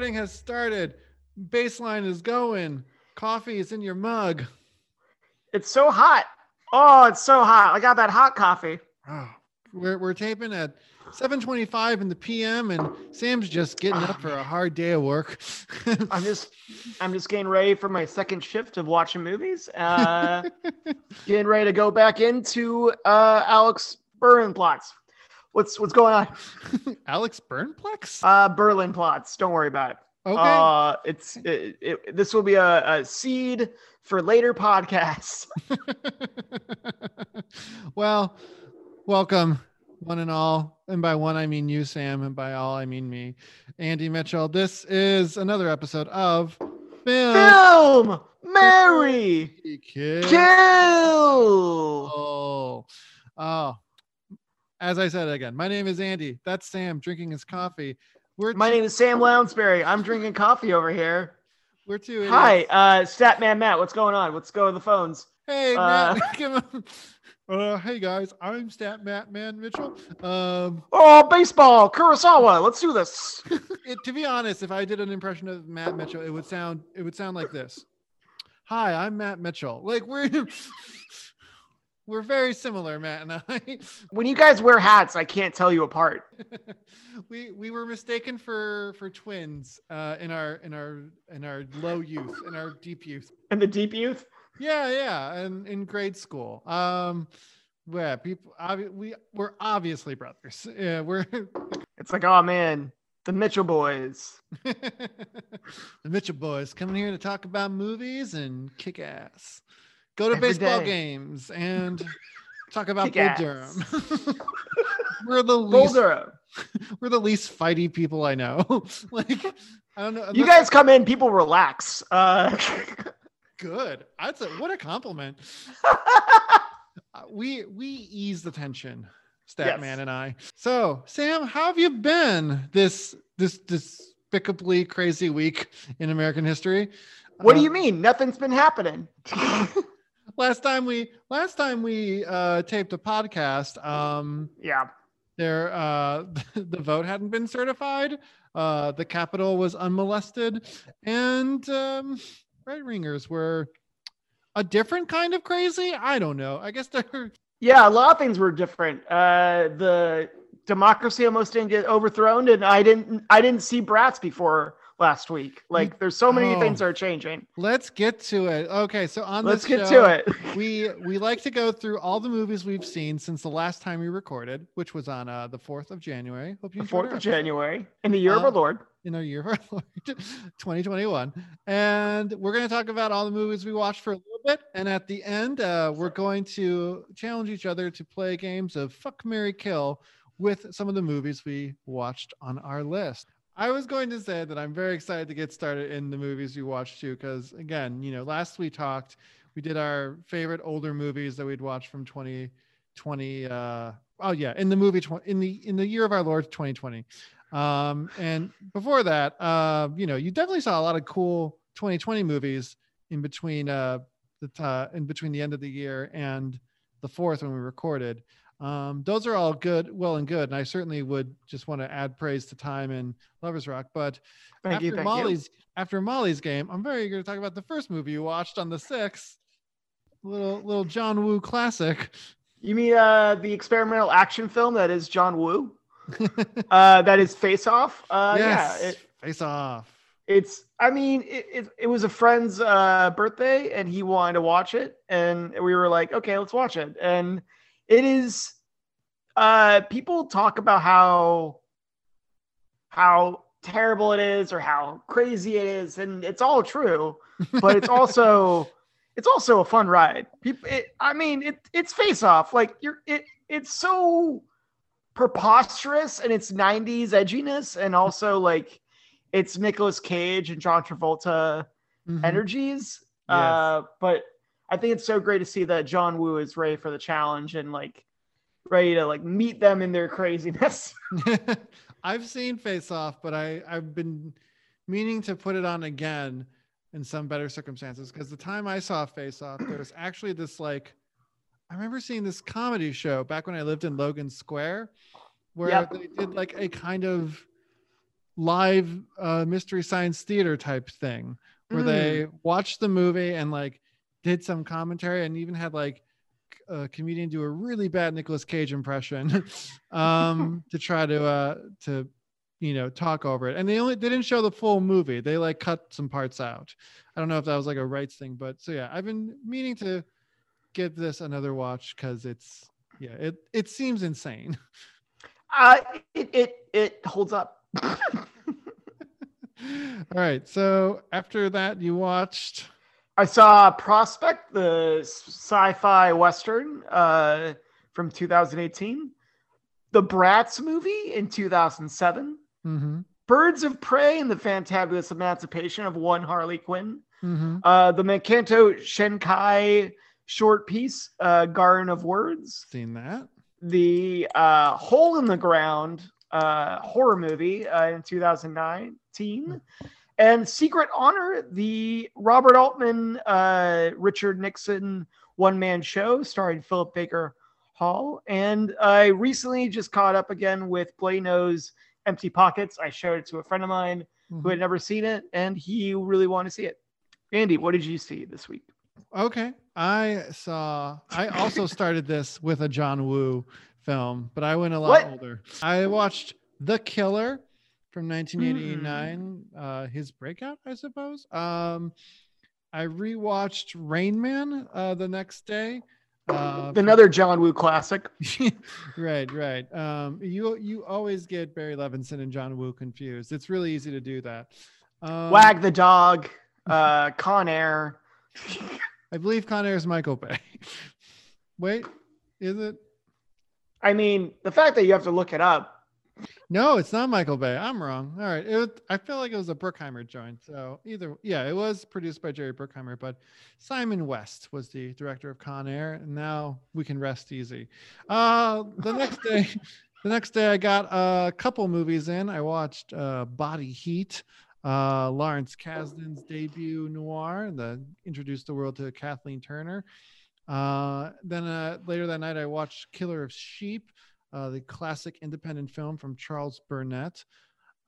recording has started. Baseline is going. Coffee is in your mug. It's so hot. Oh, it's so hot. I got that hot coffee. Oh, we're, we're taping at 7:25 in the PM, and Sam's just getting up for a hard day of work. I'm just, I'm just getting ready for my second shift of watching movies. Uh, getting ready to go back into uh, Alex Berlin plots. What's what's going on? Alex Burnplex? Uh, Berlin plots. Don't worry about it. Okay. Uh, it's it, it, this will be a, a seed for later podcasts. well, welcome one and all. And by one, I mean you, Sam. And by all, I mean me, Andy Mitchell. This is another episode of Film, Film Mary Kill. Kill. Oh, oh. As I said again, my name is Andy. That's Sam drinking his coffee. We're My name is Sam Lounsbury. I'm drinking coffee over here. we're two. Hi, uh, Statman Matt. What's going on? Let's go to the phones. Hey, uh, Matt. uh, hey guys, I'm Stat Matt Man Mitchell. Um, Oh, baseball, Kurosawa. Let's do this. it, to be honest, if I did an impression of Matt Mitchell, it would sound it would sound like this. Hi, I'm Matt Mitchell. Like we're we're very similar, Matt and I. When you guys wear hats, I can't tell you apart. we we were mistaken for for twins uh, in our in our in our low youth, in our deep youth. In the deep youth. Yeah, yeah, and in grade school. Um, yeah, people. Obvi- we we're obviously brothers. Yeah, we're It's like, oh man, the Mitchell boys. the Mitchell boys coming here to talk about movies and kick ass. Go to Every baseball day. games and talk about Kick Bull. Durham. we're the least we're the least fighty people I know. like I don't know. You guys come in, people relax. Uh, good. That's a what a compliment. We we ease the tension, Statman Yes. and I. So, Sam, how have you been this this despicably crazy week in American history? what do Uh, you mean? Nothing's been happening. Last time we last time we uh, taped a podcast, um, yeah. there uh, the vote hadn't been certified. Uh, the Capitol was unmolested, and um, right ringers were a different kind of crazy. I don't know. I guess they're Yeah, a lot of things were different. Uh, the democracy almost didn't get overthrown, and I didn't. I didn't see Bratz before last week. Like, there's so many Oh. things that are changing. Let's get to it. Okay, so on Let's this get show, to it. we we like to go through all the movies we've seen since the last time we recorded, which was on uh, the fourth of January. Hope you The Fourth of episode. January in the year of our Lord. in our year of our Lord, 2021. And we're going to talk about all the movies we watched for a little bit. And at the end, uh, we're going to challenge each other to play games of Fuck Mary Kill with some of the movies we watched on our list. I was going to say that I'm very excited to get started in the movies we watched too, because again, you know, last we talked, we did our favorite older movies that we'd watched from 2020. Uh, oh yeah, in the movie tw- in the in the year of our Lord 2020. Um, and before that, uh, you know, you definitely saw a lot of cool 2020 movies in between uh the t- in between the end of the year and the fourth when we recorded. Um, those are all good, well and good, and I certainly would just want to add praise to Time and Lovers Rock. But Thank after you. Molly's after Molly's game, I'm very eager to talk about the first movie you watched on the sixth. Little little John Woo classic. you. You mean uh, the experimental action film that is John Woo? Uh, that is Face Off. Uh, yes, Yeah. It, face off. it's. I mean, it, it, it was a friend's uh, birthday, and he wanted to watch it, and we were like, okay, let's watch it. And it is. Uh, people talk about how how terrible it is or how crazy it is, and it's all true. but it's also it's also a fun ride. People, it, I mean, it it's face off. Like you're it it's so preposterous and it's 90s edginess and also like it's Nicolas Cage and John Travolta Mhm. energies. Uh, but I think it's so great to see that John Woo is ready for the challenge and like ready to like meet them in their craziness. I've seen Face Off, but I I've been meaning to put it on again in some better circumstances because the time I saw Face Off, there was actually this like I remember seeing this comedy show back when I lived in Logan Square where Yep. they did like a kind of live uh, mystery science theater type thing where they watched the movie and like did some commentary and even had like a comedian do a really bad Nicolas Cage impression um to try to uh to you know talk over it. And they only they didn't show the full movie. They like cut some parts out. I don't know if that was like a rights thing but so yeah i've been meaning to give this another watch because it's yeah it it seems insane. Uh, it, it it holds up. all right so after that you watched I saw Prospect, the sci-fi western uh, from 2018, the Bratz movie in 2007, mm-hmm, Birds of Prey and the Fantabulous Emancipation of One Harley Quinn, mm-hmm. uh, the Makoto Shinkai short piece, uh, Garden of Words, seen that. The uh, Hole in the Ground uh, horror movie uh, in 2019, and Secret Honor, the Robert Altman, uh, Richard Nixon one man show starring Philip Baker Hall. And I recently just caught up again with Bloody Nose Empty Pockets. I showed it to a friend of mine who had never seen it, and he really wanted to see it. Andy, what did you see this week? Okay. I saw I also started this with a John Woo film, but I went a lot What? older. I watched The Killer from 1989, Hmm. uh his breakout, I suppose. Um I rewatched Rain Man uh the next day. Uh Another John Woo classic. right, right. Um you you always get Barry Levinson and John Woo confused. It's really easy to do that. Um, Wag the Dog, uh, Con Air. I believe Con Air is Michael Bay. Wait, is it? I mean, the fact that you have to look it up. No, it's not Michael Bay. I'm wrong. All right. It I feel like it was a Bruckheimer joint. So either, yeah, it was produced by Jerry Bruckheimer, but Simon West was the director of Con Air. And now we can rest easy. Uh, the next day, the next day I got a couple movies in. I watched uh, Body Heat, uh, Lawrence Kasdan's debut noir that introduced the world to Kathleen Turner. Uh, then uh, later that night, I watched Killer of Sheep, uh, the classic independent film from Charles Burnett.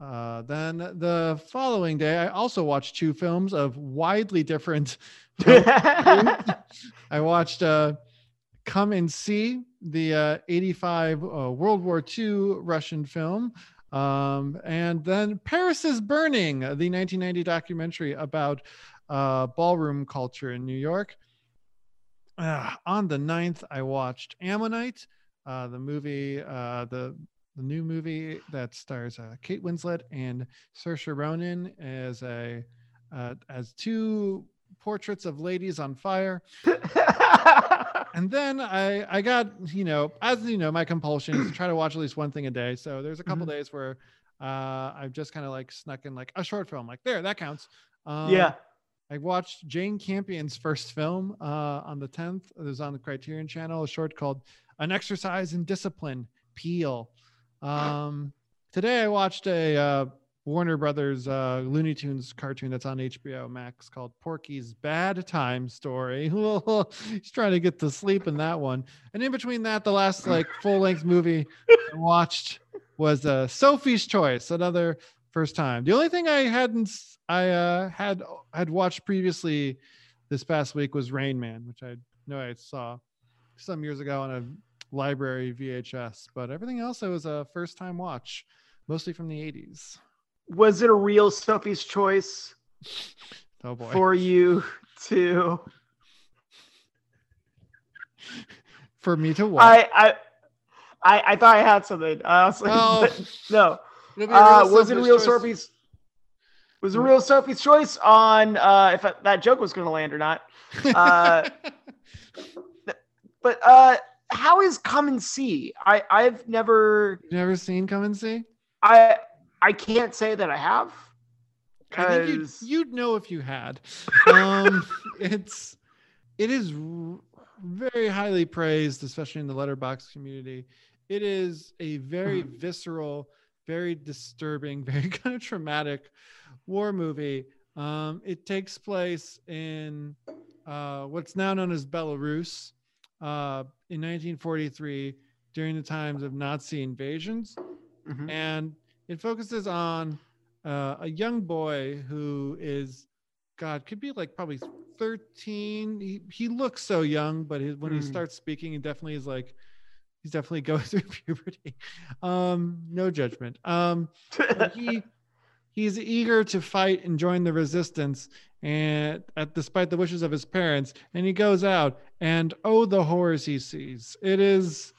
Uh, then the following day, I also watched two films of widely different. I watched uh, Come and See, the uh, 85 uh, World War II Russian film. Um, and then Paris is Burning, the 1990 documentary about uh, ballroom culture in New York. Uh, on the 9th, I watched Ammonite, uh, the movie, uh, the the new movie that stars uh, Kate Winslet and Saoirse Ronan as a uh, as two portraits of ladies on fire. And then I I got you know as you know my compulsion is to try to watch at least one thing a day. So there's a couple days where uh, I've just kind of like snuck in like a short film like there that counts. Um, yeah. I watched Jane Campion's first film uh, on the 10th. It was on the Criterion Channel, a short called An Exercise in Discipline, Peel. Um, today I watched a uh, Warner Brothers uh, Looney Tunes cartoon that's on HBO Max called Porky's Bad Time Story. He's trying to get to sleep in that one. And in between that, the last like full length movie I watched was uh, Sophie's Choice, another first time. The only thing I hadn't I uh, had had watched previously this past week was Rain Man, which I know I saw some years ago on a library VHS, but everything else it was a first time watch, mostly from the 80s. Was it a real Sophie's choice Oh boy. for you to? For me to watch. I, I, I, I thought I had something. I was like, Oh. no. It'll be a Uh, was it a real choice. Sophie's? Was a real Sophie's choice on uh, if that joke was going to land or not? uh, But uh, how is come and see? I I've never You never seen Come and See? I I can't say that I have. I think you'd, 'cause- you'd know if you had. Um, it's it is very highly praised, especially in the Letterboxd community. It is a very Mm-hmm. visceral, very disturbing, very kind of traumatic war movie. Um, it takes place in uh, what's now known as Belarus uh, in 1943 during the times of Nazi invasions Mhm. and it focuses on uh, a young boy who is, God, could be like probably 13. He, he looks so young, but his, when he Mm. starts speaking, he definitely is like, he's definitely going through puberty. Um, no judgment. Um, he he's eager to fight and join the resistance and at despite the wishes of his parents and he goes out and oh the horrors he sees it is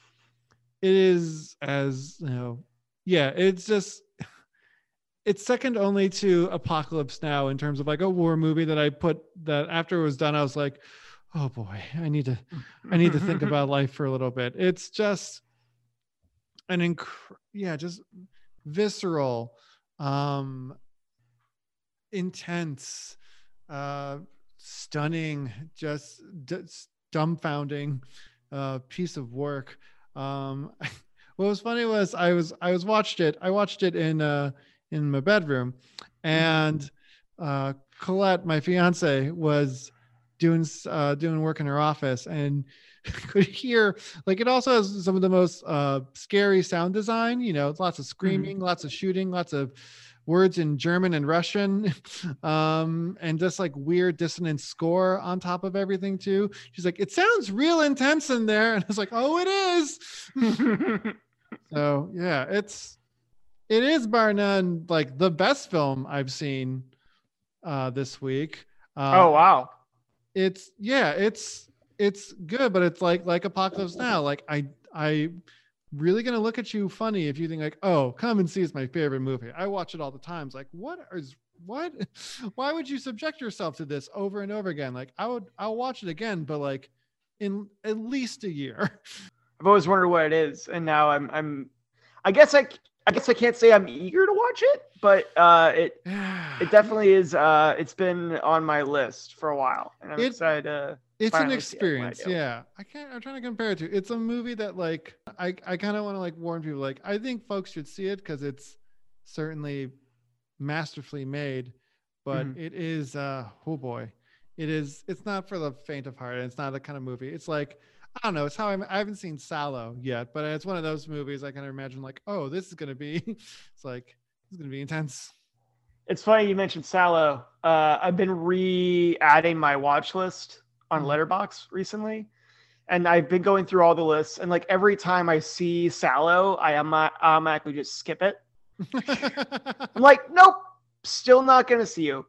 it is as you know yeah it's just it's second only to apocalypse now in terms of like a war movie that i put that after it was done i was like oh boy i need to I need to think about life for a little bit. It's just an inc- yeah, just visceral, um, intense, uh, stunning, just d- dumbfounding uh, piece of work. Um, what was funny was I was I was watched it. I watched it in uh, in my bedroom, and uh, Colette, my fiance, was doing uh, doing work in her office and could hear like it also has some of the most uh, scary sound design. You know, lots of screaming, lots of shooting, lots of words in German and Russian, um, and just like weird dissonant score on top of everything too. She's like, it sounds real intense in there, and I was like, oh, it is. So yeah, it's it is bar none like the best film I've seen uh, this week. Uh, oh wow. it's yeah it's it's good but it's like like apocalypse now like i i really gonna look at you funny if you think like oh come and see is my favorite movie. I watch it all the times. Like what is what? Why would you subject yourself to this over and over again? Like i would i'll watch it again but like in at least a year. I've always wondered what it is, and now I'm I'm. I guess I I guess I can't say I'm eager to watch it, but uh, it it definitely is. Uh, it's been on my list for a while, and I'm It- excited. To, it's an see it experience yeah i can't i'm trying to compare it to it's a movie that like i i kind of want to like warn people like i think folks should see it because it's certainly masterfully made but Mhm. it is uh oh boy it is it's not for the faint of heart it's not the kind of movie it's like i don't know it's how I'm, i haven't seen Salò yet but it's one of those movies i kind of imagine like oh this is gonna be it's like it's gonna be intense It's funny you mentioned Salò. Uh, I've been re-adding my watch list on Mhm. Letterboxd recently, and I've been going through all the lists. And like every time I see Salò, I am automatically just skip it. I'm like, nope, still not gonna see you.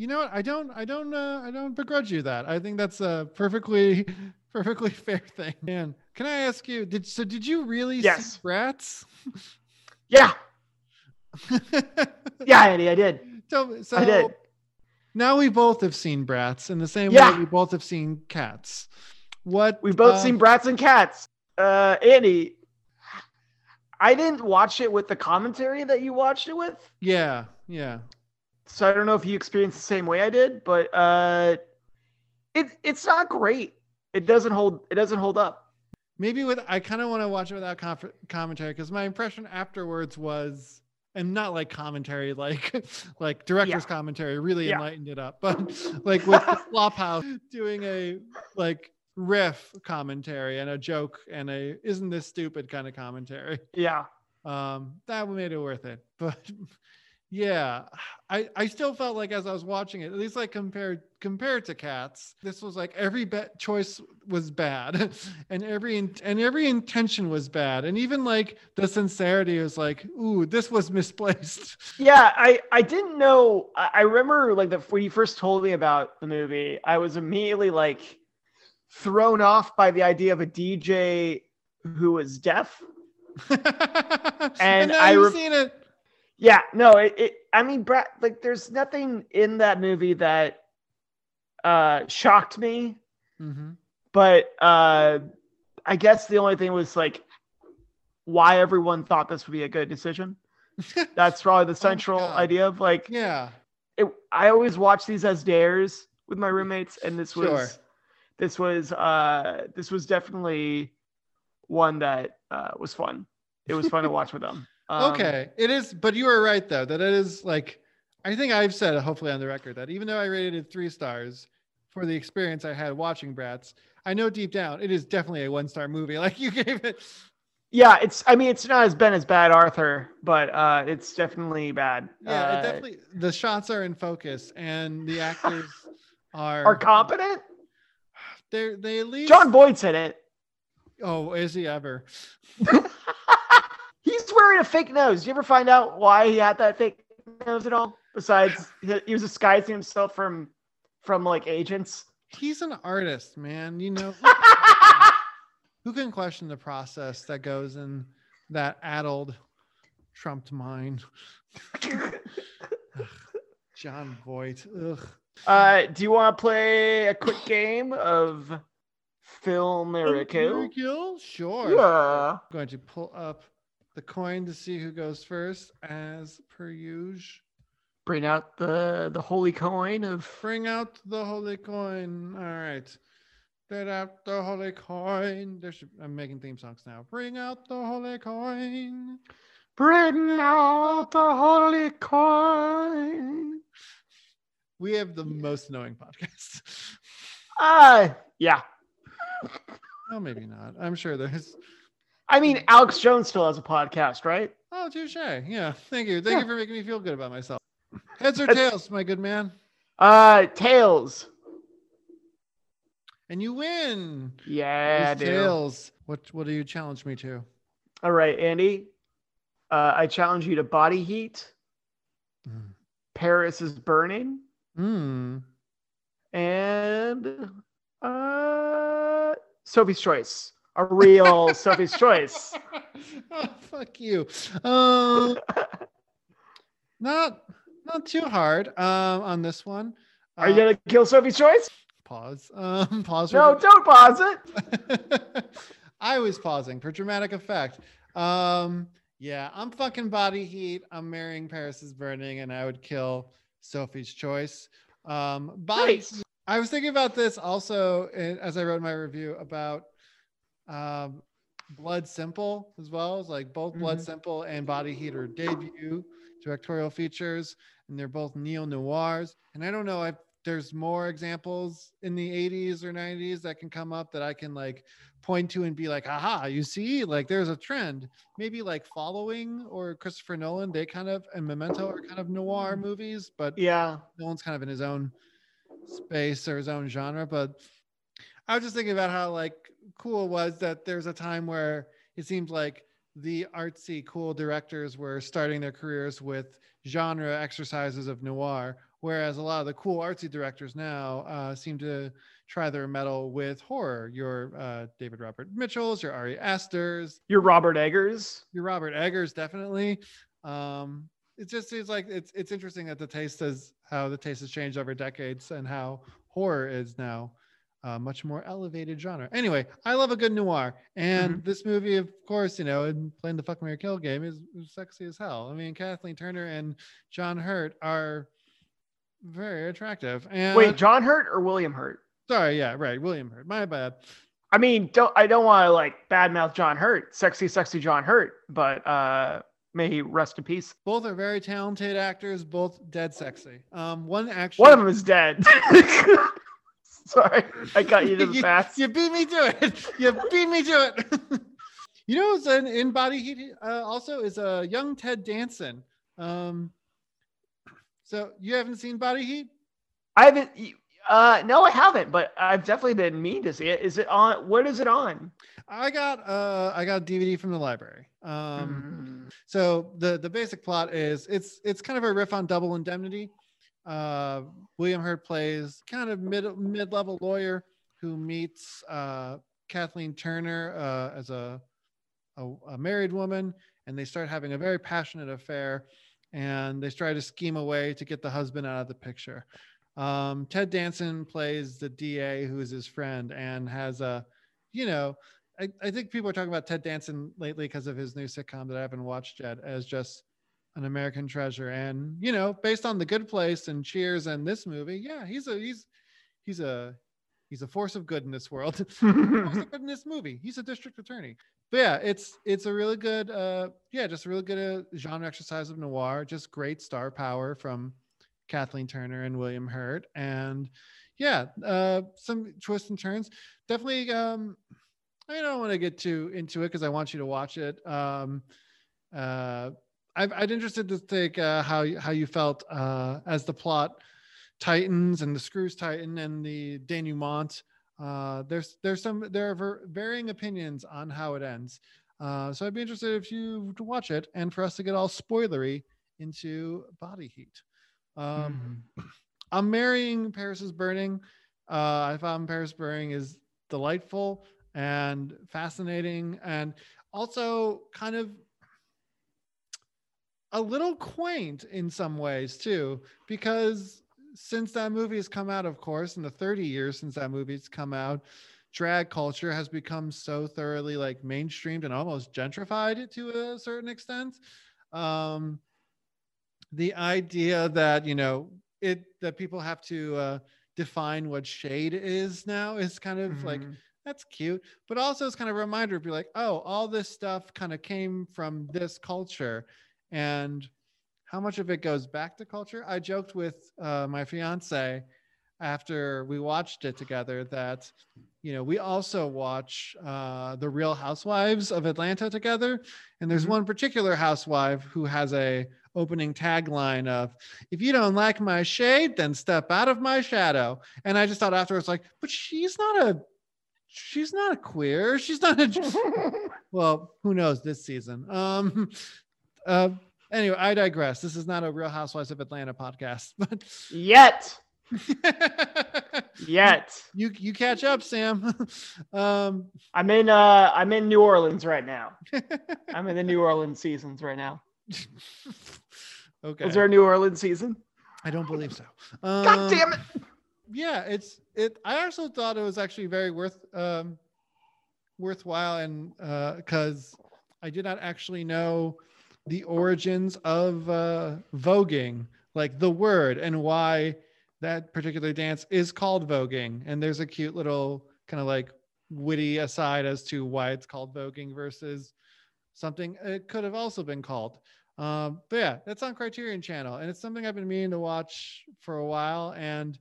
You know what? I don't, I don't, uh, I don't begrudge you that. I think that's a perfectly, perfectly fair thing. Man, can I ask you? Did so? Did you really Yes. see Bratz? Yeah, yeah, Eddie, I did. Tell me- so I did. Now we both have seen Bratz in the same Yeah. way we both have seen Cats. What We've both uh, seen Bratz and Cats. Uh, Andy, I didn't watch it with the commentary that you watched it with. Yeah, yeah. So I don't know if you experienced the same way I did, but uh, it it's not great. It doesn't hold. It doesn't hold up. Maybe with I kind of want to watch it without conf- commentary because my impression afterwards was, and not like commentary, like like director's commentary really Yeah. enlightened it up, but like with the Flophouse doing a like riff commentary and a joke and a isn't this stupid kind of commentary. Yeah, Um, that made it worth it, but. Yeah, I I still felt like as I was watching it, at least like compared compared to Cats, this was like every bet choice was bad, and every in- and every intention was bad, and even like the sincerity was like, ooh, this was misplaced. yeah. I I didn't know. I, I remember like the when you first told me about the movie, I was immediately like thrown off by the idea of a DJ who was deaf. and, now I re- seen it. Yeah, no, it, it I mean, Brad, like there's nothing in that movie that uh shocked me. Mhm. but uh i guess the only thing was like why everyone thought this would be a good decision that's probably the central God. idea of like Yeah, it, i always watch these as dares with my roommates and this was Sure. this was uh this was definitely one that uh was fun it was fun to watch with them Um, okay, it is, but you were right though that it is like I think I've said hopefully on the record that even though I rated it three stars for the experience I had watching Bratz, I know deep down it is definitely a one star movie. Like you gave it, Yeah, it's. I mean, it's not as bad as Bad Arthur, but uh, it's definitely bad. Yeah, uh, it definitely. The shots are in focus, and the actors are are competent. They they at least. Jon Voight's in it. Oh, is he ever? He's wearing a fake nose. Did you ever find out why he had that fake nose at all? Besides, he was disguising himself from from like agents. He's an artist, man. You know, who can question the process that goes in that addled, trumped mind? Jon Voight. Ugh. Uh, do you want to play a quick game of film or kill? Kill? Sure. Yeah. I'm going to pull up the coin to see who goes first, as per usual. Bring out the the holy coin of. Bring out the holy coin. All right. Bring out the holy coin. There should, I'm making theme songs now. Bring out the holy coin. Bring out the holy coin. We have the most annoying podcast. Uh yeah. oh, maybe not. I'm sure there's. I mean, Alex Jones still has a podcast, right? Oh, touche. Yeah. Thank you. Thank Yeah. you for making me feel good about myself. Heads or tails, my good man. Uh, Tails. And you win. Yeah, tails. What What do you challenge me to? All right, Andy. Uh, I challenge you to body heat. Mm. Paris is burning, Mm. and uh, Sophie's Choice. A real Sophie's Choice. oh, fuck you. Um, not not too hard um, on this one. Are you gonna kill Sophie's Choice? pause? Um, pause. No, for- don't pause it. I was pausing for dramatic effect. Um, yeah, I'm fucking body heat. I'm marrying Paris is burning, and I would kill Sophie's choice. Um, body. Nice. I was thinking about this also as I wrote my review about um, Blood Simple as well. It's like both Blood Mhm. Simple and Body Heat are debut directorial features, and they're both neo noirs. And I don't know if there's more examples in the 80s or 90s that can come up that I can like point to and be like, aha, you see, like there's a trend. Maybe like following or Christopher Nolan, they kind of and Memento are kind of noir movies, but Yeah. Nolan's kind of in his own space or his own genre. But I was just thinking about how like cool it was that there's a time where it seems like the artsy cool directors were starting their careers with genre exercises of noir, whereas a lot of the cool artsy directors now uh, seem to try their mettle with horror. Your uh, David Robert Mitchell's, your Ari Aster's, You're Robert Eggers. your Robert Eggers definitely. Um, it just seems like it's it's interesting that the taste has how the taste has changed over decades and how horror is now a much more elevated genre. Anyway, I love a good noir, and this movie, of course, you know, and playing the fuck Mary Kill game is, is sexy as hell. I mean, Kathleen Turner and John Hurt are very attractive. And Wait, John Hurt or William Hurt? sorry, yeah, right, William Hurt. My bad. I mean, don't I don't want to like badmouth John Hurt, sexy, sexy John Hurt, but uh, may he rest in peace. Both are very talented actors, both dead sexy. Um, one actually One of them is dead. Sorry, I got you to the you, pass. you beat me to it. You beat me to it. you know, what's in, in Body Heat uh, also is a uh, young Ted Danson. Um, so you haven't seen Body Heat? I haven't. Uh, no, I haven't, but I've definitely been mean to see it. Is it on? What is it on? I got uh, I got a DVD from the library. Um, Mm. So the the basic plot is it's it's kind of a riff on Double Indemnity. Uh, William Hurt plays kind of mid mid level lawyer who meets uh, Kathleen Turner uh, as a, a a married woman, and they start having a very passionate affair, and they try to scheme a way to get the husband out of the picture. Um, Ted Danson plays the DA who is his friend and has a, you know, I, I think people are talking about Ted Danson lately because of his new sitcom that I haven't watched yet as just an American treasure. And you know, based on The Good Place and Cheers and this movie, yeah, he's a he's he's a he's a force of good in this world. good in this movie. He's a district attorney. But yeah, it's it's a really good uh yeah, just a really good uh, genre exercise of noir. Just great star power from Kathleen Turner and William Hurt. And yeah, uh some twists and turns. Definitely um I I don't want to get too into it because I want you to watch it. Um, uh, I've, I'd interested to think uh, how you- how you felt uh, as the plot tightens and the screws tighten and the denouement. Uh, there's there's some there are ver- varying opinions on how it ends. Uh, so I'd be interested if you to watch it and for us to get all spoilery into Body Heat. Um, I'm marrying Paris is Burning. Uh, I found Paris Burning is delightful and fascinating, and also kind of a little quaint in some ways too, because since that movie has come out, of course, in the 30 years since that movie's come out, drag culture has become so thoroughly like mainstreamed and almost gentrified to a certain extent. Um, the idea that you know it that people have to uh, define what shade is now is kind of like Mhm. that's cute but also it's kind of a reminder to be like oh all this stuff kind of came from this culture and how much of it goes back to culture? I joked with uh, my fiance after we watched it together that you know we also watch uh, the real housewives of atlanta together. And there's Mhm. one particular housewife who has a opening tagline of if you don't like my shade then step out of my shadow. And i just thought afterwards like but she's not a she's not a queer. She's not a well who knows this season? Um uh anyway i digress this is not a real housewives of atlanta podcast but Yet, yet. you you catch up sam um I'm in uh I'm in New Orleans right now. I'm in the New Orleans seasons right now. okay is there a New Orleans season? i don't believe so God Um, damn it. yeah it's it i also thought it was actually very worth um worthwhile and uh because i did not actually know the origins of uh voguing like the word and why that particular dance is called voguing and there's a cute little kind of like witty aside as to why it's called voguing versus something it could have also been called um, but yeah, that's on Criterion Channel, and it's something I've been meaning to watch for a while, and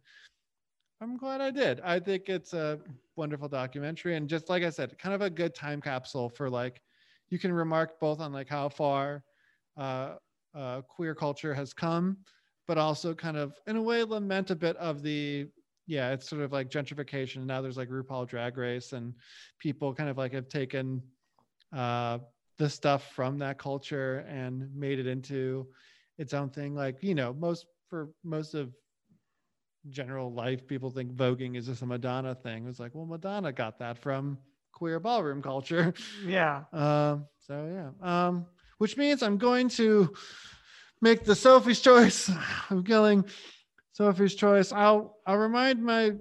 I'm glad I did. I think it's a wonderful documentary, and just like I said, kind of a good time capsule for like you can remark both on like how far uh, uh, queer culture has come, but also kind of in a way lament a bit of the yeah, it's sort of like gentrification. Now there's like RuPaul Drag Race, and people kind of like have taken uh, the stuff from that culture and made it into its own thing. Like, you know, most for most of general life, people think voguing is just a Madonna thing. It's like, well, Madonna got that from queer ballroom culture. Yeah. Um, so yeah. Um, which means I'm going to make the Sophie's choice. I'm killing Sophie's choice. I'll I'll remind my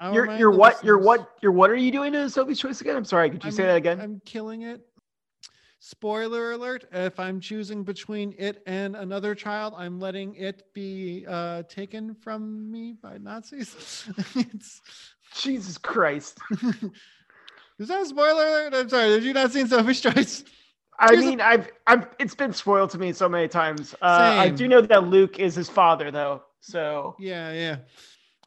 I'll You're remind you're what you're what you're what are you doing to Sophie's Choice again? I'm sorry. Could you say I'm- that again? I'm killing it. Spoiler alert: If I'm choosing between it and another child, I'm letting it be uh, taken from me by Nazis. it's, Jesus Christ. is that a spoiler alert? I'm sorry. Have you not seen Sophie's Choice? I mean, I've I've it's been spoiled to me so many times. Uh, I do know that Luke is his father though. So Yeah, yeah.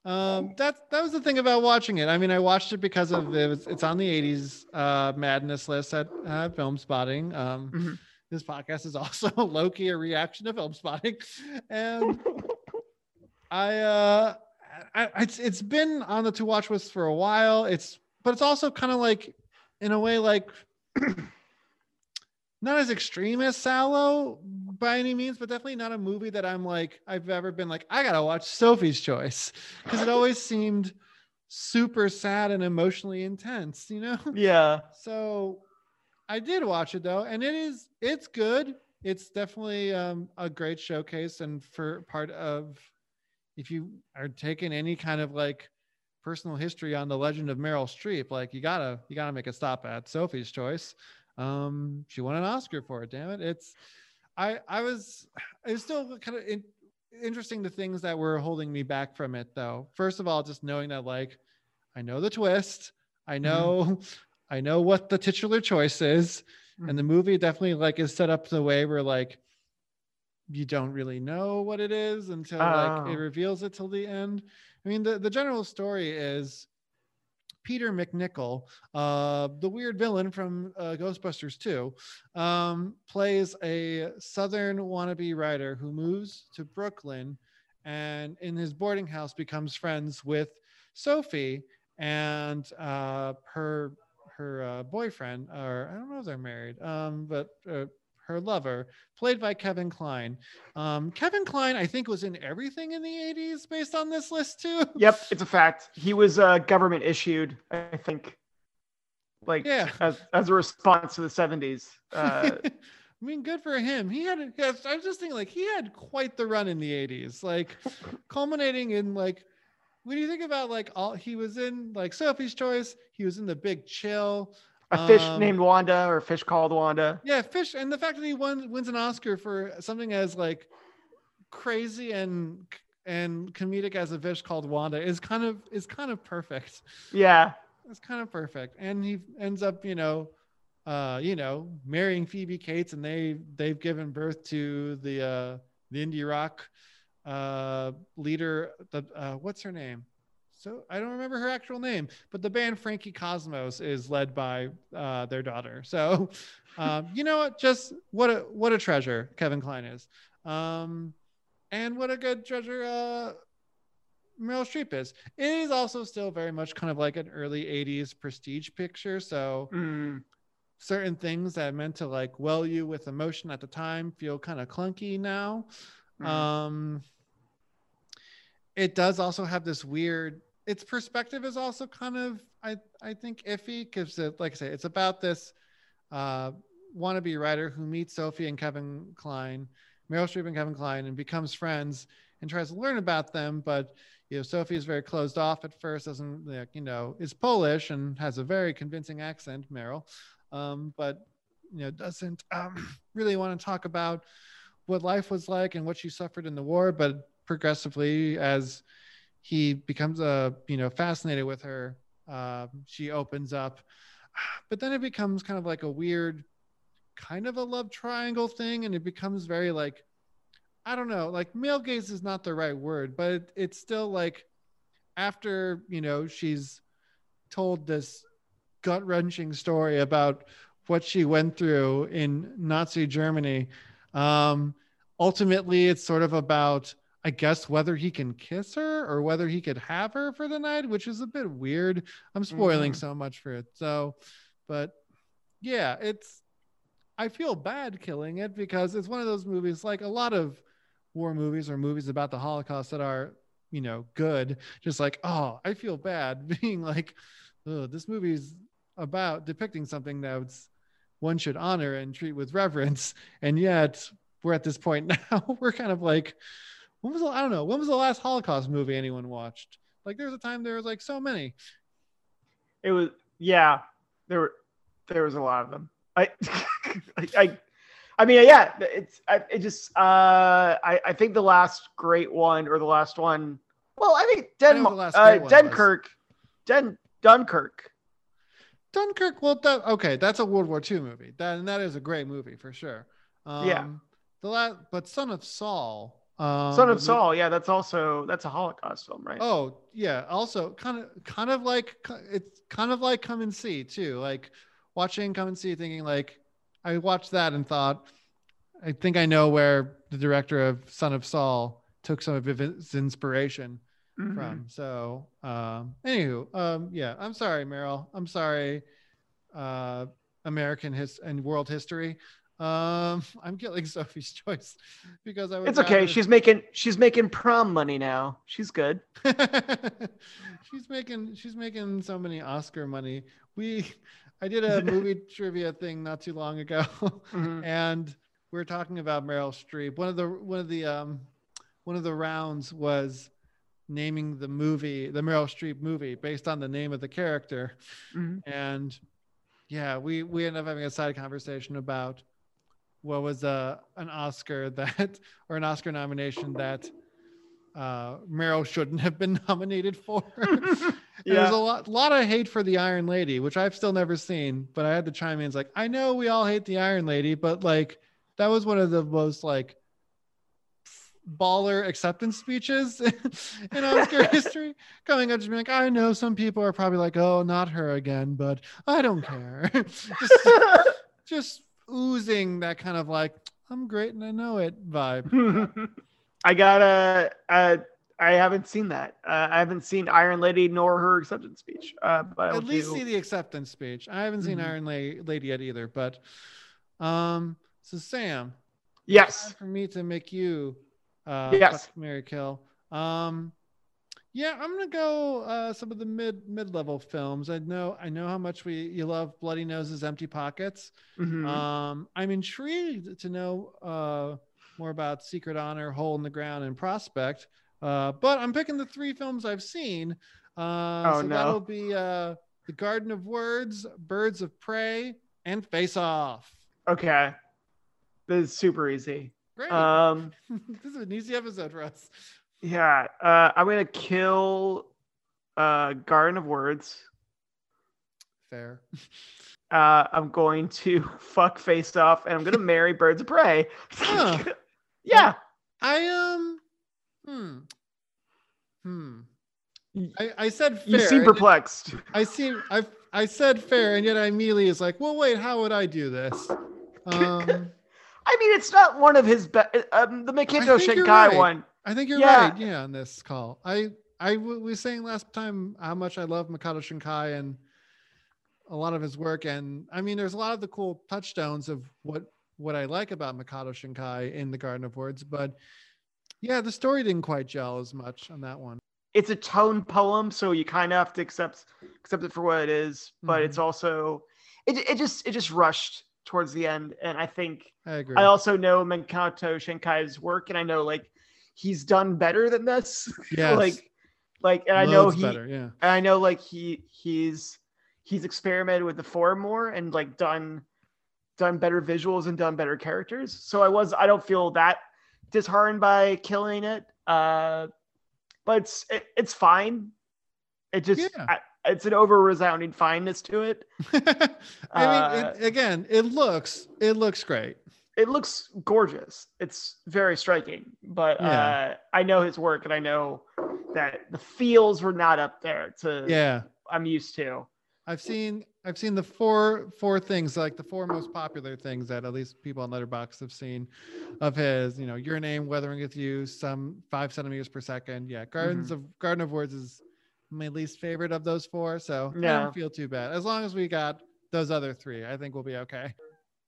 Um, that that was the thing about watching it. I mean, I watched it because of it was, it's on the '80s uh, madness list at uh, Filmspotting. Um, Mhm. This podcast is also low key a reaction to Filmspotting, and I uh, I, I- it's it's been on the to watch list for a while. It's but it's also kind of like, in a way, like not as extreme as Salò by any means, but definitely not a movie that I'm like I've ever been like I gotta watch Sophie's Choice because it always seemed super sad and emotionally intense, you know. yeah. So I did watch it though, and it is it's good. It's definitely um, a great showcase, and for part of if you are taking any kind of like personal history on the legend of Meryl Streep, like you gotta you gotta make a stop at Sophie's Choice. Um, she won an Oscar for it. Damn it! It's I I was it was still kind of in, interesting the things that were holding me back from it though. First of all, just knowing that like I know the twist. I mm-hmm. know I know what the titular choice is. Mm. And the movie definitely like is set up the way where like you don't really know what it is until like it Oh. reveals it till the end. I mean, the, the general story is Peter MacNicol, uh, the weird villain from uh, Ghostbusters 2, um, plays a Southern wannabe writer who moves to Brooklyn and in his boarding house becomes friends with Sophie and uh, her her uh, boyfriend, or I don't know if they're married, um, but uh, her lover, played by Kevin Kline. Um, Kevin Kline, I think, was in everything in the 80s based on this list, too. Yep, it's a fact. He was uh, government issued, I think, like Yeah. as, as a response to the 70s. Uh, I mean, good for him. He had, I was just thinking, like, he had quite the run in the 80s, like, culminating in, like, when you think about, like, all he was in, like, Sophie's Choice, he was in The Big Chill. A fish um, named Wanda or a fish called Wanda. Yeah, Fish, and the fact that he won wins an Oscar for something as like crazy and and comedic as a fish called Wanda is kind of is kind of perfect. Yeah. It's kind of perfect, and he ends up, you know, uh, you know, marrying Phoebe Cates, and they they've given birth to the uh, the indie rock uh, leader. The uh, what's her name? So I don't remember her actual name, but the band Frankie Cosmos is led by uh, their daughter. So, um, you know what? Just what a what a treasure Kevin Kline is, um, and what a good treasure uh, Meryl Streep is. It is also still very much kind of like an early '80s prestige picture. So Mm. certain things that meant to like well you with emotion at the time feel kind of clunky now. Mm. Um, it does also have this weird. Its perspective is also kind of I I think iffy because like I say it's about this uh, wannabe writer who meets Sophie and Kevin Kline, Meryl Streep and Kevin Kline, and becomes friends and tries to learn about them. But you know, Sophie is very closed off at first, doesn't like, you know, is Polish and has a very convincing accent, Meryl, um, but you know, doesn't um, really want to talk about what life was like and what she suffered in the war. But progressively, as he becomes uh, you know fascinated with her, uh, she opens up. But then it becomes kind of like a weird, kind of a love triangle thing, and it becomes very like I don't know, like male gaze is not the right word, but it, it's still like after, you know, she's told this gut wrenching story about what she went through in Nazi Germany. Um, ultimately, it's sort of about, I guess, whether he can kiss her or whether he could have her for the night, which is a bit weird. I'm spoiling Mhm. so much for it. So, but yeah, it's, I feel bad killing it because it's one of those movies, like a lot of war movies or movies about the Holocaust that are, you know, good. Just like, oh, I feel bad being like, oh, this movie's about depicting something that's one should honor and treat with reverence. And yet we're at this point now, we're kind of like, when was the, I don't know, when was the last Holocaust movie anyone watched? Like there was a time there was like so many. It was yeah. There were there was a lot of them. I I, I I mean yeah. It's I, it just uh I I think the last great one or the last one. Well, I think I Den last uh, Dunkirk, Den Dunkirk. Dunkirk, well, that okay, that's a World War II movie. That and that is a great movie for sure. Um, Yeah. The last, but Son of Saul. Um, Son of Saul. Yeah, that's also that's a Holocaust film, right? Oh yeah, also kind of kind of like it's kind of like Come and See too. Like watching Come and See, thinking like I watched that and thought, I think I know where the director of Son of Saul took some of his inspiration Mhm. from. So, um, anywho, um, yeah, I'm sorry, Meryl. I'm sorry, uh, American his and world history. Um, I'm killing Sophie's choice because I would. It's okay. rather- She's making she's making prom money now. She's good. she's making she's making so many Oscar money. We, I did a movie trivia thing not too long ago, Mhm. and we are talking about Meryl Streep. One of the one of the um, one of the rounds was naming the movie, the Meryl Streep movie, based on the name of the character. Mhm. And yeah, we we ended up having a side conversation about what was uh, an Oscar that or an Oscar nomination that uh, Meryl shouldn't have been nominated for. And There's a lot, lot of hate for the Iron Lady, which I've still never seen, but I had to chime in. It's like I know we all hate the Iron Lady, but like that was one of the most like baller acceptance speeches in Oscar history, coming up to be like, I know some people are probably like, oh, not her again, but I don't care. just, just oozing that kind of like, I'm great and I know it vibe. I got a, a I haven't seen that. Uh, I haven't seen Iron Lady nor her acceptance speech. Uh, but at least do... see the acceptance speech. I haven't seen mm-hmm. Iron La- Lady yet either. But um, so Sam, yes, for me to make you uh, yes, Mary Kill. Um, yeah, I'm gonna go uh, some of the mid mid level films. I know I know how much we you love Bloody Noses, Empty Pockets. Mm-hmm. Um, I'm intrigued to know uh, more about Secret Honor, Hole in the Ground, and Prospect. Uh, but I'm picking the three films I've seen. Uh, oh, so no. that'll be uh, The Garden of Words, Birds of Prey, and Face Off. Okay. This is super easy. Great. Um, this is an easy episode for us. Yeah. Uh, I'm going to kill uh, Garden of Words. Fair. Uh, I'm going to fuck Face Off and I'm going to marry Birds of Prey. Huh. yeah. I um Hmm. Hmm. I, I said fair. You seem perplexed. I seem I I said fair, and yet I immediately is like, well, wait, how would I do this? Um, I mean, it's not one of his best. Um, the Makoto Shinkai right. one. I think you're yeah. right. Yeah, on this call, I I was saying last time how much I love Makoto Shinkai and a lot of his work, and I mean, there's a lot of the cool touchstones of what what I like about Makoto Shinkai in the Garden of Words, but yeah, the story didn't quite gel as much on that one. It's a tone poem, so you kind of have to accept accept it for what it is. But mm-hmm. it's also it it just it just rushed towards the end, and I think I agree. I also know Makoto Shinkai's work, and I know like he's done better than this. Yeah, like like, and Loads I know he, better, yeah, and I know like he he's he's experimented with the form more and like done done better visuals and done better characters. So I was I don't feel that disheartened by killing it. Uh, but it's it, it's fine. It just yeah. I, it's an over resounding fineness to it. I uh, mean, it, again, it looks it looks great. It looks gorgeous. It's very striking. But yeah. uh, I know his work, and I know that the feels were not up there to yeah I'm used to. I've seen I've seen the four four things like the four most popular things that at least people on Letterboxd have seen of his. You know, your name, weathering with you, some five centimeters per second. Yeah, Gardens mm-hmm. of Garden of Words is my least favorite of those four, so yeah. I don't feel too bad as long as we got those other three. I think we'll be okay.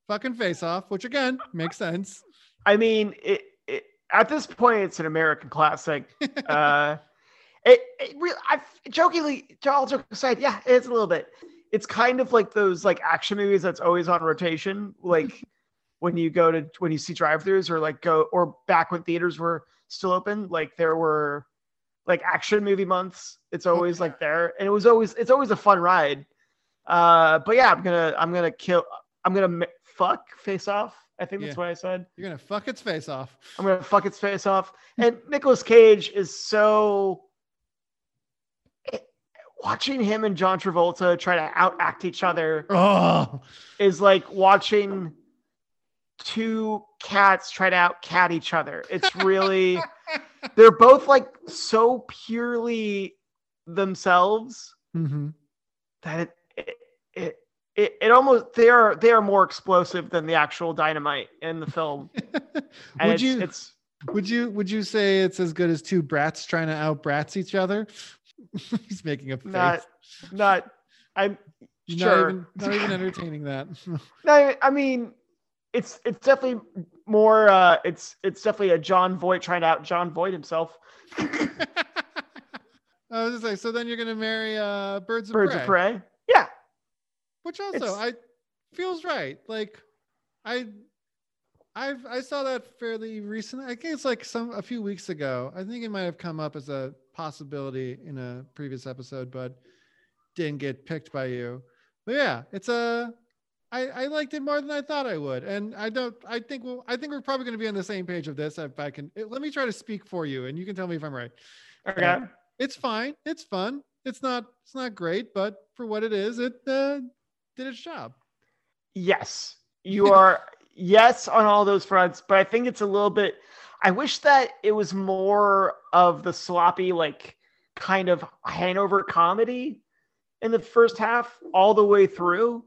Fucking face off, which again makes sense. I mean, it, it, at this point, it's an American classic. uh, it, it really, I jokingly, all joke aside, yeah, it's a little bit. It's kind of like those like action movies that's always on rotation, like when you go to when you see drive-throughs or like go or back when theaters were still open, like there were like action movie months. It's always like there, and it was always it's always a fun ride. Uh, but yeah, I'm gonna I'm gonna kill. I'm gonna fuck face off. I think that's yeah. what I said. You're gonna fuck its face off. I'm gonna fuck its face off. And Nicolas Cage is so watching him and John Travolta try to outact each other oh. is like watching two cats try to outcat each other. It's really they're both like so purely themselves mm-hmm. that it, it, it it, it almost they are they are more explosive than the actual dynamite in the film. would it's, you it's would you would you say it's as good as two Bratz trying to out brats each other? He's making a face. Not, not. I'm not sure. Even, not even entertaining that. no, I mean, it's it's definitely more. Uh, it's it's definitely a Jon Voight trying to out Jon Voight himself. I was just like, so then you're gonna marry uh, Birds of Birds Prey. of Prey. Which also it's... I feels right. Like I I've I saw that fairly recently. I think it's like some a few weeks ago. I think it might have come up as a possibility in a previous episode, but didn't get picked by you. But yeah, it's a. I, I liked it more than I thought I would, and I don't. I think we'll. I think we're probably going to be on the same page of this. If I can, let me try to speak for you, and you can tell me if I'm right. Okay. It's fine. It's fun. It's not. It's not great, but for what it is, it uh, did its job. Yes, you are yes on all those fronts, but I think it's a little bit. I wish that it was more of the sloppy, like kind of Hangover comedy in the first half all the way through.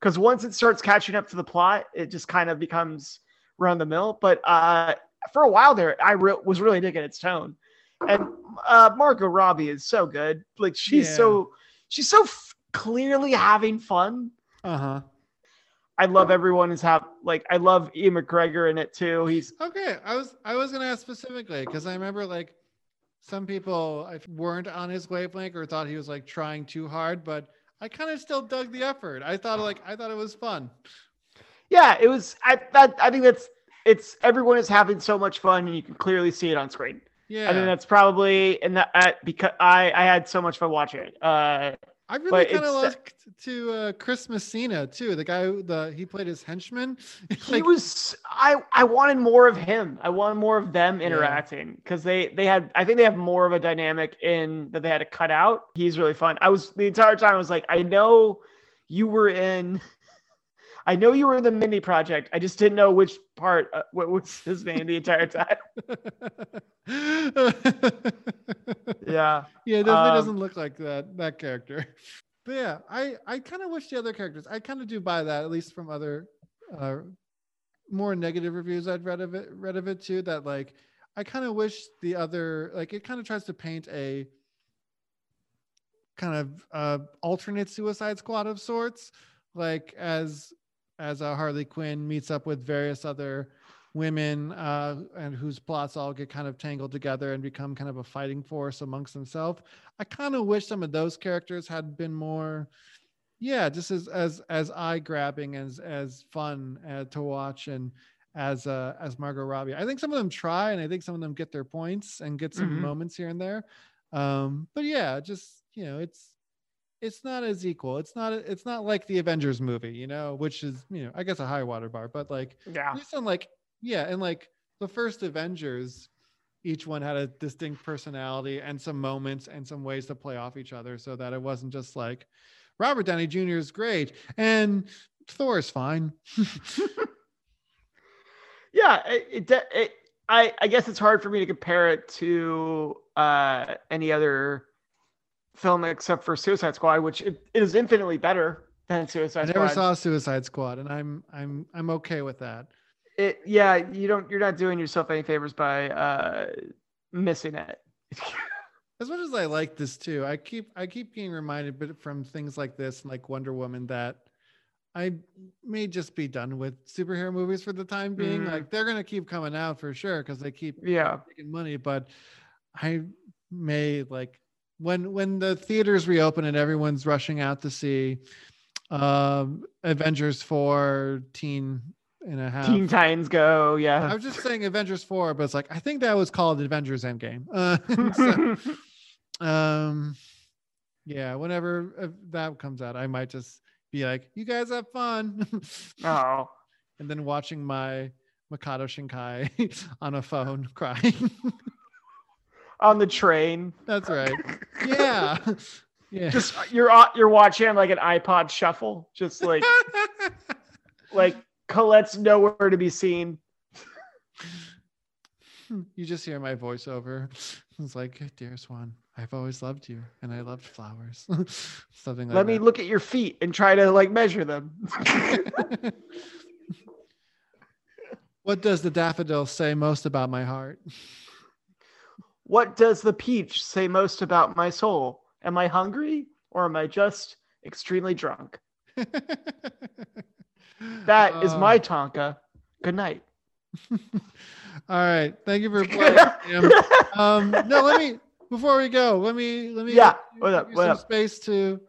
Because once it starts catching up to the plot, it just kind of becomes run the mill. But uh, for a while there, I re- was really digging its tone. And uh, Margot Robbie is so good. Like she's Yeah. so she's so clearly having fun. Uh huh. I love everyone is have like I love Ewan McGregor in it too. He's Okay, I was I was gonna ask specifically because I remember like some people I- weren't on his wavelength or thought he was like trying too hard, but I kind of still dug the effort. I thought like I thought it was fun. yeah, it was I that I think that's it's everyone is having so much fun and you can clearly see it on screen. Yeah, I think that's probably and that uh, because I I had so much fun watching it. Uh, I really kind of it's- liked to uh, Chris Messina too. The guy who the he played his henchman. he was I I wanted more of him. I wanted more of them interacting because they they had I think they have more of a dynamic in that they had to cut out. He's really fun. I was the entire time I was like I know you were in. I know you were in the Mindy Project. I just didn't know which part. Uh, what was his name the entire time? yeah. Yeah, it definitely Um, doesn't look like that that character. But yeah, I I kind of wish the other characters. I kind of do buy that at least from other uh more negative reviews I'd read of it read of it too that like I kind of wish the other like it kind of tries to paint a kind of uh alternate Suicide Squad of sorts like as as a Harley Quinn meets up with various other women uh, and whose plots all get kind of tangled together and become kind of a fighting force amongst themselves. I kind of wish some of those characters had been more, yeah, just as as as eye grabbing as as fun uh, to watch and as uh, as Margot Robbie. I think some of them try and I think some of them get their points and get some Mhm. moments here and there. Um, but yeah, just you know, it's it's not as equal. It's not it's not like the Avengers movie, you know, which is you know I guess a high water bar, but like Yeah. at least on like yeah, and like the first Avengers, each one had a distinct personality and some moments and some ways to play off each other, so that it wasn't just like Robert Downey Jr. is great and Thor is fine. yeah it, it, it i i guess it's hard for me to compare it to uh any other film except for suicide squad which it, it is infinitely better than Suicide Squad. I never saw Suicide Squad, and I'm I'm I'm okay with that. it yeah you don't you're not doing yourself any favors by uh missing it As much as I like this too, I keep I keep getting reminded, but from things like this, and like Wonder Woman, that I may just be done with superhero movies for the time being. Mm. Like they're gonna keep coming out for sure because they keep yeah making money, but I may like when when the theaters reopen and everyone's rushing out to see um Avengers 4 teen and a half. teen titans go yeah. I was just saying Avengers 4, but it's like I think that was called Avengers Endgame. Uh, so, um yeah, whenever uh, that comes out, I might just be like, you guys have fun. oh and then watching my Makoto Shinkai on a phone crying. On the train That's right. Yeah. Yeah. just you're uh, you're watching like an ipod shuffle just like like colette's nowhere to be seen you just hear my voiceover. It's like, dear Swan, I've always loved you and I loved flowers. Something like let me look at your feet and try to like measure them what does the daffodil say most about my heart? What does the peach say most about my soul am i hungry or am i just extremely drunk That is Uh, my tonka good night All right. Thank you for playing. Um, no, let me before we go. Let me let me Yeah, give you- what up, what some up? space to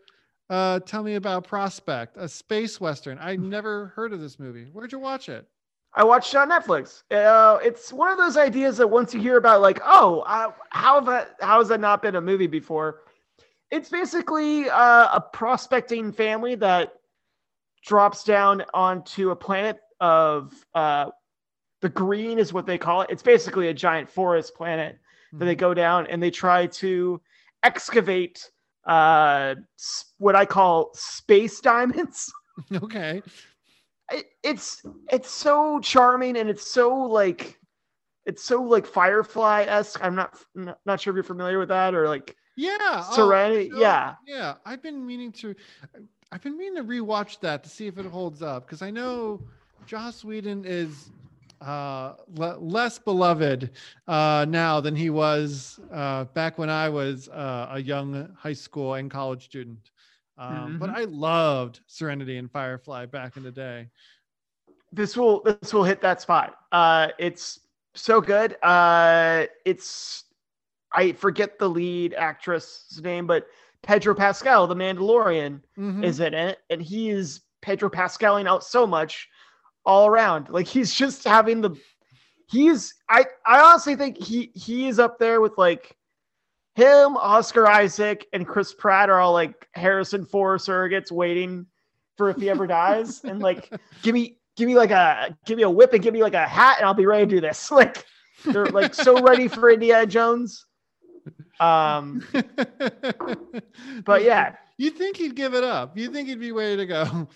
uh, tell me about Prospect, a space western. I never heard of this movie. Where'd you watch it? I watched it on Netflix. Uh, it's one of those ideas that once you hear about, like, oh, uh, how have that, how has that not been a movie before? It's basically uh, a prospecting family that drops down onto a planet of uh, the green is what they call it. It's basically a giant forest planet that they go down and they try to excavate uh, what I call space diamonds. Okay. It, it's it's so charming and it's so like it's so like Firefly esque. I'm not, not not sure if you're familiar with that or like Yeah. oh, Serenity. so- yeah, Yeah. I've been meaning to I've been meaning to rewatch that to see if it holds up because I know Joss Whedon is uh le- less beloved uh now than he was uh back when I was uh, a young high school and college student. Um, but Mhm. I loved Serenity and Firefly back in the day. this will this will hit that spot. Uh, it's so good. Uh, it's I forget the lead actress's name, but Pedro Pascal, the Mandalorian, Mhm. is in it, and he is Pedro Pascaling out so much all around. Like he's just having the he's I I honestly think he he is up there with like him, Oscar Isaac, and Chris Pratt are all like Harrison Ford surrogates waiting for if he ever dies. And like give me give me like a give me a whip and give me like a hat and I'll be ready to do this. Like they're like so ready for Indiana Jones. Um but yeah, You think he'd give it up? You think he'd be ready to go?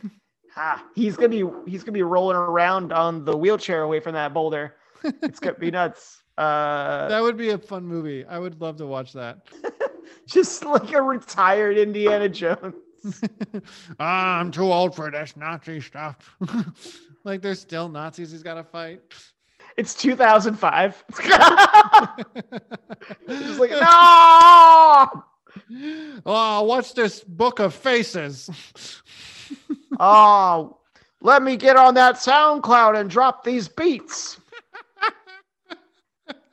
ah, he's gonna be he's gonna be rolling around on the wheelchair away from that boulder. It's gonna be nuts. Uh that would be a fun movie. I would love to watch that. just like a retired Indiana Jones. Ah, I'm too old for this Nazi stuff. like there's still Nazis he's got to fight. It's 2005. Just like no. oh, what's this book of faces? Oh, let me get on that SoundCloud and drop these beats.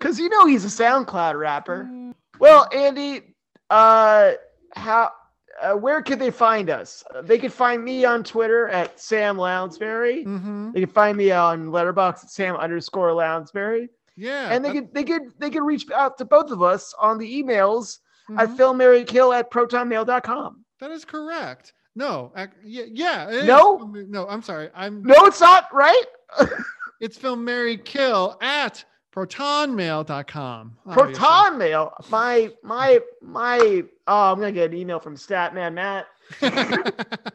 Cause you know he's a SoundCloud rapper. Well, Andy, uh, how, uh, where could they find us? Uh, They could find me on Twitter at Sam Lounsbury. hmm They could find me on Letterboxd at Sam underscore Lounsbury. Yeah. and they that- could they could they could reach out to both of us on the emails at mhm, filmmarykill at protonmail.com. that is correct. No, ac- yeah, yeah. No? film- no. I'm sorry. I'm. No, it's not right. It's film Mary Kill at protonmail.com. obviously. Proton mail. My my my. Oh, I'm gonna get an email from Statman Matt.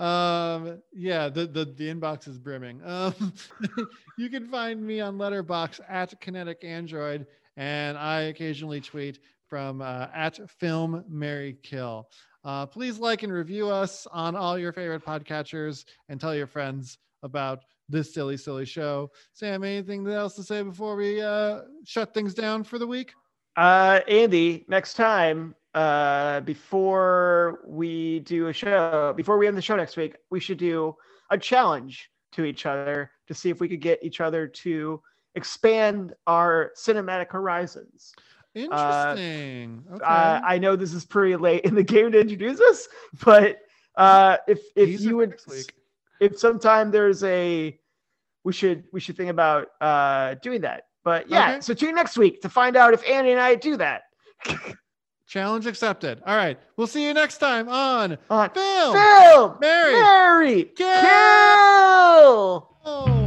um yeah the, the the inbox is brimming um you can find me on Letterboxd at kinetic android and i occasionally tweet from uh, at film mary kill uh, please like and review us on all your favorite podcatchers and tell your friends about this silly silly show sam anything else to say before we uh shut things down for the week Uh, Andy, next time, uh, before we do a show, before we end the show next week, we should do a challenge to each other to see if we could get each other to expand our cinematic horizons. interesting okay Uh, I know this is pretty late in the game to introduce us, but uh, if if Teaser you would, next week. If sometime there's a, we should we should think about uh, doing that. But yeah, Okay. so tune in next week to find out if Andy and I do that. Challenge accepted. All right. We'll see you next time on On Film. film, Mary. Mary, Kill. kill.